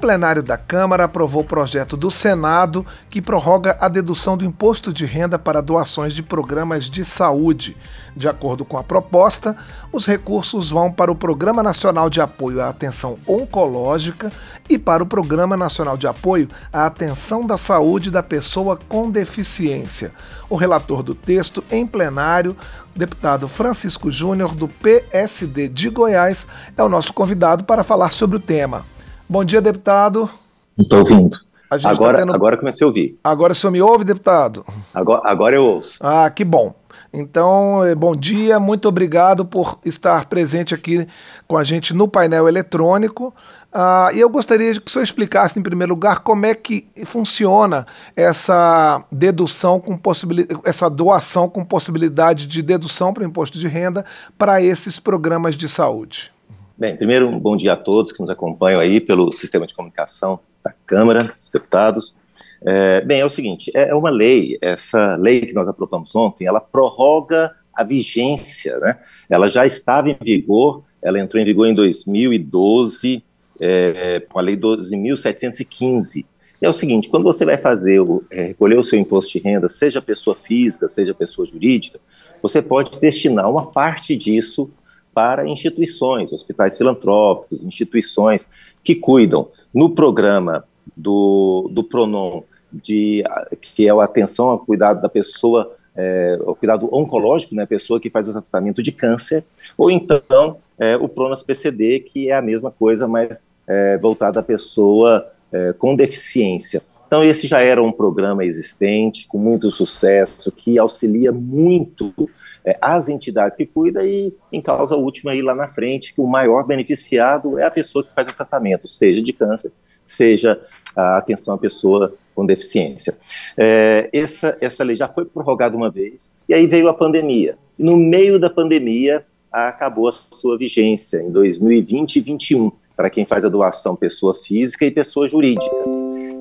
plenário da Câmara aprovou o projeto do Senado que prorroga a dedução do imposto de renda para doações de programas de saúde. De acordo com a proposta, os recursos vão para o Programa Nacional de Apoio à Atenção Oncológica e para o Programa Nacional de Apoio à Atenção da Saúde da Pessoa com Deficiência. O relator do texto em plenário, deputado Francisco Júnior, do PSD de Goiás, é o nosso convidado para falar sobre o tema. Bom dia, deputado. Estou ouvindo. Agora, tá tendo... agora comecei a ouvir. Agora o senhor me ouve, deputado? Agora, agora eu ouço. Ah, que bom. Então, eh, bom dia, muito obrigado por estar presente aqui com a gente no painel eletrônico. Ah, e eu gostaria que o senhor explicasse, em primeiro lugar, como é que funciona essa dedução com possibilidade, essa doação com possibilidade de dedução para o imposto de renda para esses programas de saúde. Bem, primeiro, um bom dia a todos que nos acompanham aí pelo sistema de comunicação da Câmara, dos deputados. É, bem, é o seguinte, é, é uma lei, essa lei que nós aprovamos ontem, ela prorroga a vigência, né? Ela já estava em vigor, ela entrou em vigor em 2012, é, com a lei 12.715. É o seguinte, quando você vai fazer, o, é, recolher o seu imposto de renda, seja pessoa física, seja pessoa jurídica, você pode destinar uma parte disso para instituições, hospitais filantrópicos, instituições que cuidam no programa do, do Pronon, de, que é a atenção ao cuidado da pessoa, é, ao cuidado oncológico, né, pessoa que faz o tratamento de câncer, ou então é, o Pronas PCD, que é a mesma coisa, mas é, voltada à pessoa é, com deficiência. Então, esse já era um programa existente, com muito sucesso, que auxilia muito é, as entidades que cuidam e, em causa última, aí lá na frente, que o maior beneficiado é a pessoa que faz o tratamento, seja de câncer, seja a atenção à pessoa com deficiência. É, essa, essa lei já foi prorrogada uma vez, e aí veio a pandemia. No meio da pandemia, acabou a sua vigência, em 2020 e 2021, para quem faz a doação pessoa física e pessoa jurídica.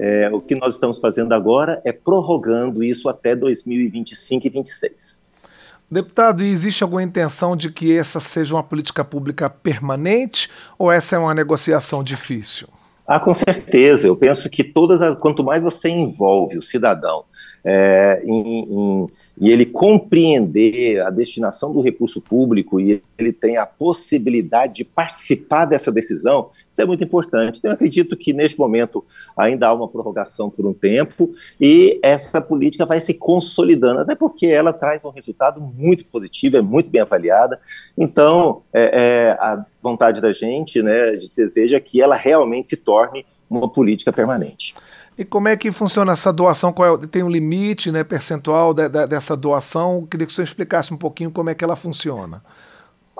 É, o que nós estamos fazendo agora é prorrogando isso até 2025 e 2026. Deputado, e existe alguma intenção de que essa seja uma política pública permanente ou essa é uma negociação difícil? Ah, com certeza. Eu penso que todas as, quanto mais você envolve o cidadão é, em, em, e ele compreender a destinação do recurso público e ele tem a possibilidade de participar dessa decisão, isso é muito importante. Então, eu acredito que neste momento ainda há uma prorrogação por um tempo e essa política vai se consolidando, até porque ela traz um resultado muito positivo, é muito bem avaliada. Então, é, é, a vontade da gente, né, de deseja é que ela realmente se torne uma política permanente. E como é que funciona essa doação? Qual é, tem um limite né, percentual de, de, dessa doação? Queria que você explicasse um pouquinho como é que ela funciona.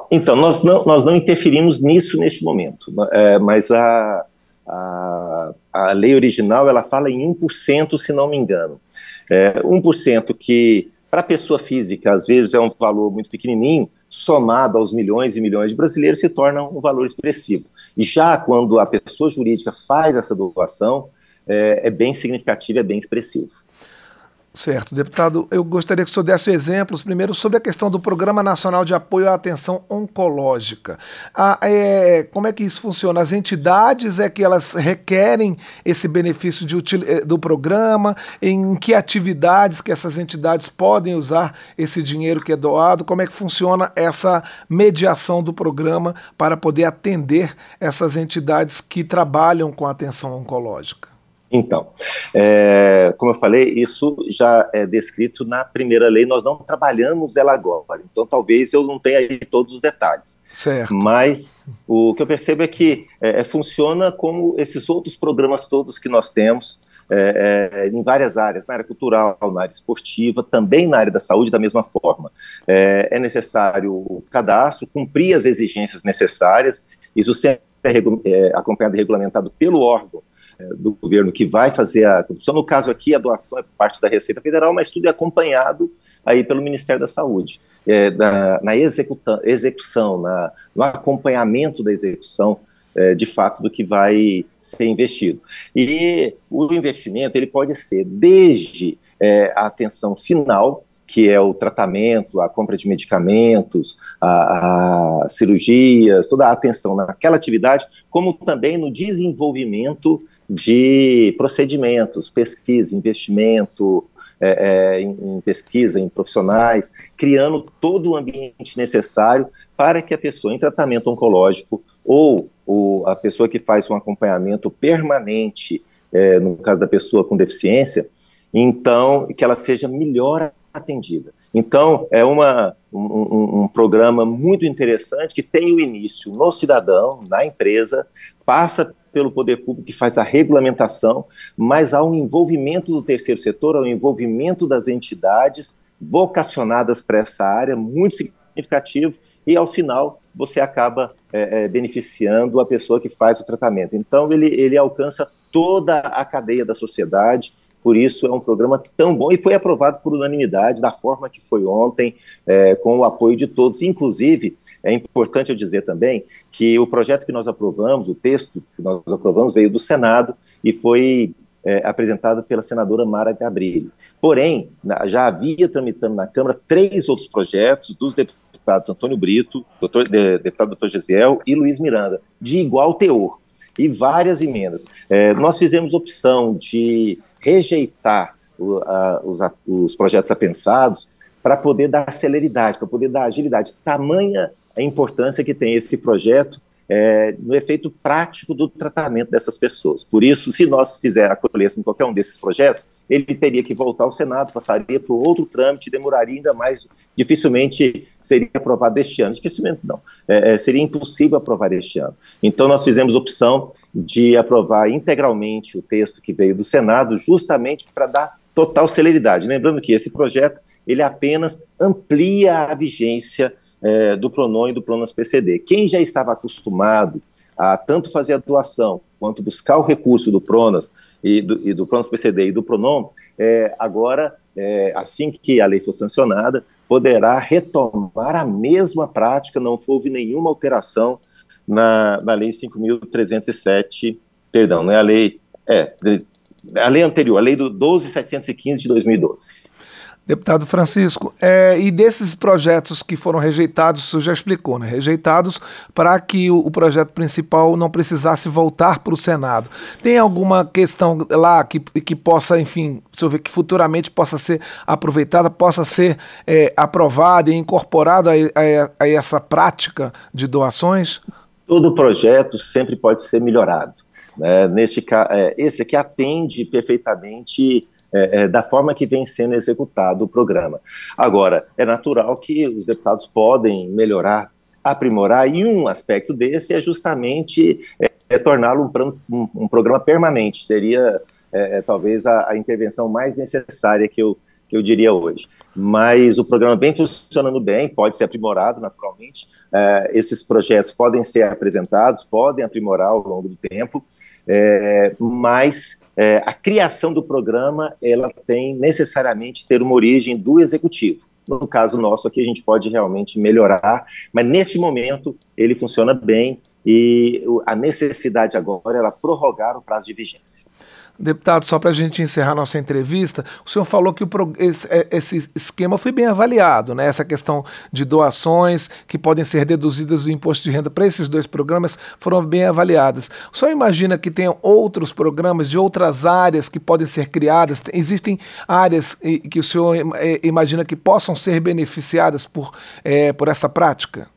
Então, nós não, nós não interferimos nisso neste momento, é, mas a, a, a lei original ela fala em 1%, se não me engano. É, 1% que, para pessoa física, às vezes é um valor muito pequenininho, somado aos milhões e milhões de brasileiros, se torna um valor expressivo. E já quando a pessoa jurídica faz essa doação, é, é bem significativo, é bem expressivo. Certo, deputado, eu gostaria que o senhor desse exemplos, primeiro, sobre a questão do Programa Nacional de Apoio à Atenção Oncológica. Ah, é, como é que isso funciona? As entidades é que elas requerem esse benefício de eh, do programa? Em que atividades que essas entidades podem usar esse dinheiro que é doado? Como é que funciona essa mediação do programa para poder atender essas entidades que trabalham com a atenção oncológica? Então, é, como eu falei, isso já é descrito na primeira lei, nós não trabalhamos ela agora, então talvez eu não tenha aí todos os detalhes. Certo. Mas o que eu percebo é que é, é funciona como esses outros programas todos que nós temos, é, é, em várias áreas, na área cultural, na área esportiva, também na área da saúde, da mesma forma. É, é necessário o cadastro, cumprir as exigências necessárias, isso sempre é, acompanhado e regulamentado pelo órgão do governo que vai fazer a contribuição. No caso aqui, a doação é parte da Receita Federal, mas tudo é acompanhado aí pelo Ministério da Saúde, é, na, na execução, na, no acompanhamento da execução, é, de fato, do que vai ser investido. E o investimento ele pode ser desde é, a atenção final, que é o tratamento, a compra de medicamentos, a, a cirurgias, toda a atenção naquela atividade, como também no desenvolvimento de procedimentos, pesquisa, investimento é, é, em, pesquisa, em profissionais, criando todo o ambiente necessário para que a pessoa em tratamento oncológico ou, ou a pessoa que faz um acompanhamento permanente, é, no caso da pessoa com deficiência, então que ela seja melhor atendida. Então, é uma, um, um, programa muito interessante que tem o início no cidadão, na empresa, passa pelo poder público que faz a regulamentação, mas há um envolvimento do terceiro setor, há um envolvimento das entidades vocacionadas para essa área, muito significativo, e ao final você acaba é, é, beneficiando a pessoa que faz o tratamento. Então, ele, ele alcança toda a cadeia da sociedade, por isso é um programa tão bom e foi aprovado por unanimidade, da forma que foi ontem, é, com o apoio de todos. Inclusive, é importante eu dizer também que o projeto que nós aprovamos, o texto que nós aprovamos, veio do Senado e foi é, apresentado pela senadora Mara Gabrilli. Porém, já havia tramitando na Câmara três outros projetos dos deputados Antônio Brito, doutor, de, deputado doutor Gesiel e Luiz Miranda, de igual teor, e várias emendas. É, nós fizemos opção de rejeitar o, a, os, a, os projetos apensados para poder dar celeridade, para poder dar agilidade. Tamanha a importância que tem esse projeto é, no efeito prático do tratamento dessas pessoas. Por isso, se nós fizer qualquer um desses projetos, ele teria que voltar ao Senado, passaria por outro trâmite, demoraria ainda mais, dificilmente seria aprovado este ano. Dificilmente não, é, é, seria impossível aprovar este ano. Então, nós fizemos opção de aprovar integralmente o texto que veio do Senado, justamente para dar total celeridade. Lembrando que esse projeto ele apenas amplia a vigência é, do Pronon e do Pronas PCD. Quem já estava acostumado a tanto fazer a doação quanto buscar o recurso do Pronas e do, e do Pronas PCD e do Pronon, é, agora, é, assim que a lei for sancionada, poderá retomar a mesma prática, não houve nenhuma alteração na, na lei 5.307, perdão, não é a lei, é, a lei anterior, a lei do 12.715 de 2012. Deputado Francisco, é, e desses projetos que foram rejeitados, o senhor já explicou, né? Rejeitados para que o, o, projeto principal não precisasse voltar para o Senado. Tem alguma questão lá que, que possa, enfim, o senhor vê que futuramente possa ser aproveitada, possa ser é, aprovada e incorporada a, a, a essa prática de doações? Todo projeto sempre pode ser melhorado. Né? Neste, é, esse aqui atende perfeitamente é, é, da forma que vem sendo executado o programa. Agora, é natural que os deputados podem melhorar, aprimorar, e um aspecto desse é justamente é, é torná-lo um, um, um, programa permanente, seria é, é, talvez a, a, intervenção mais necessária que eu, que eu diria hoje. Mas o programa vem funcionando bem, pode ser aprimorado naturalmente, é, esses projetos podem ser apresentados, podem aprimorar ao longo do tempo, mas é, a criação do programa ela tem necessariamente ter uma origem do executivo. No caso nosso aqui, a gente pode realmente melhorar, mas neste momento ele funciona bem e a necessidade agora é prorrogar o prazo de vigência. Deputado, só para a gente encerrar nossa entrevista, o senhor falou que esse, é, esse, esquema foi bem avaliado, né? Essa questão de doações que podem ser deduzidas do imposto de renda para esses dois programas foram bem avaliadas. Senhor imagina que tenham outros programas de outras áreas que podem ser criadas? Existem áreas que o senhor é, imagina que possam ser beneficiadas por, é, por essa prática?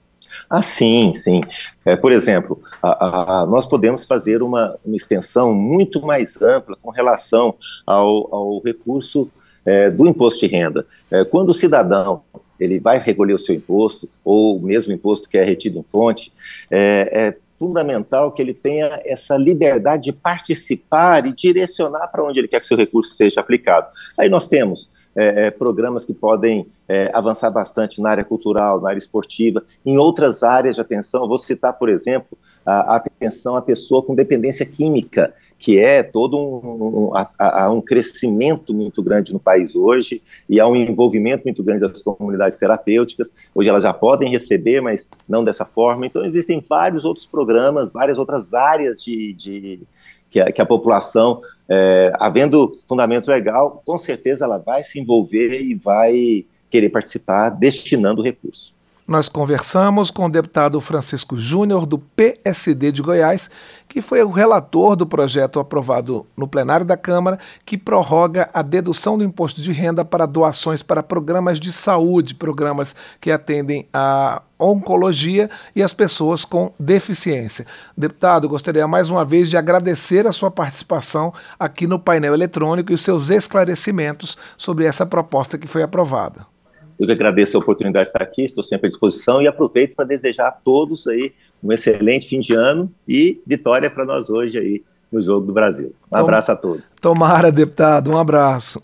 Ah, sim, sim. É, por exemplo, a, a, nós podemos fazer uma, uma, extensão muito mais ampla com relação ao, ao recurso é, do imposto de renda. É, quando o cidadão ele vai recolher o seu imposto, ou o mesmo imposto que é retido em fonte, é, é fundamental que ele tenha essa liberdade de participar e direcionar para onde ele quer que seu recurso seja aplicado. Aí nós temos é, é, programas que podem é, avançar bastante na área cultural, na área esportiva, em outras áreas de atenção. Vou citar, por exemplo, a, a atenção à pessoa com dependência química, que é todo um, um, a, a um, crescimento muito grande no país hoje e há um envolvimento muito grande das comunidades terapêuticas. Hoje elas já podem receber, mas não dessa forma. Então existem vários outros programas, várias outras áreas de, de que, a, que a população é, havendo fundamento legal, com certeza ela vai se envolver e vai querer participar destinando recurso. Nós conversamos com o deputado Francisco Júnior, do PSD de Goiás, que foi o relator do projeto aprovado no plenário da Câmara, que prorroga a dedução do imposto de renda para doações para programas de saúde, programas que atendem a oncologia e as pessoas com deficiência. Deputado, gostaria mais uma vez de agradecer a sua participação aqui no painel eletrônico e os seus esclarecimentos sobre essa proposta que foi aprovada. Eu que agradeço a oportunidade de estar aqui, estou sempre à disposição e aproveito para desejar a todos aí um excelente fim de ano e vitória para nós hoje aí no Jogo do Brasil. Um abraço a todos. Tomara, deputado, um abraço.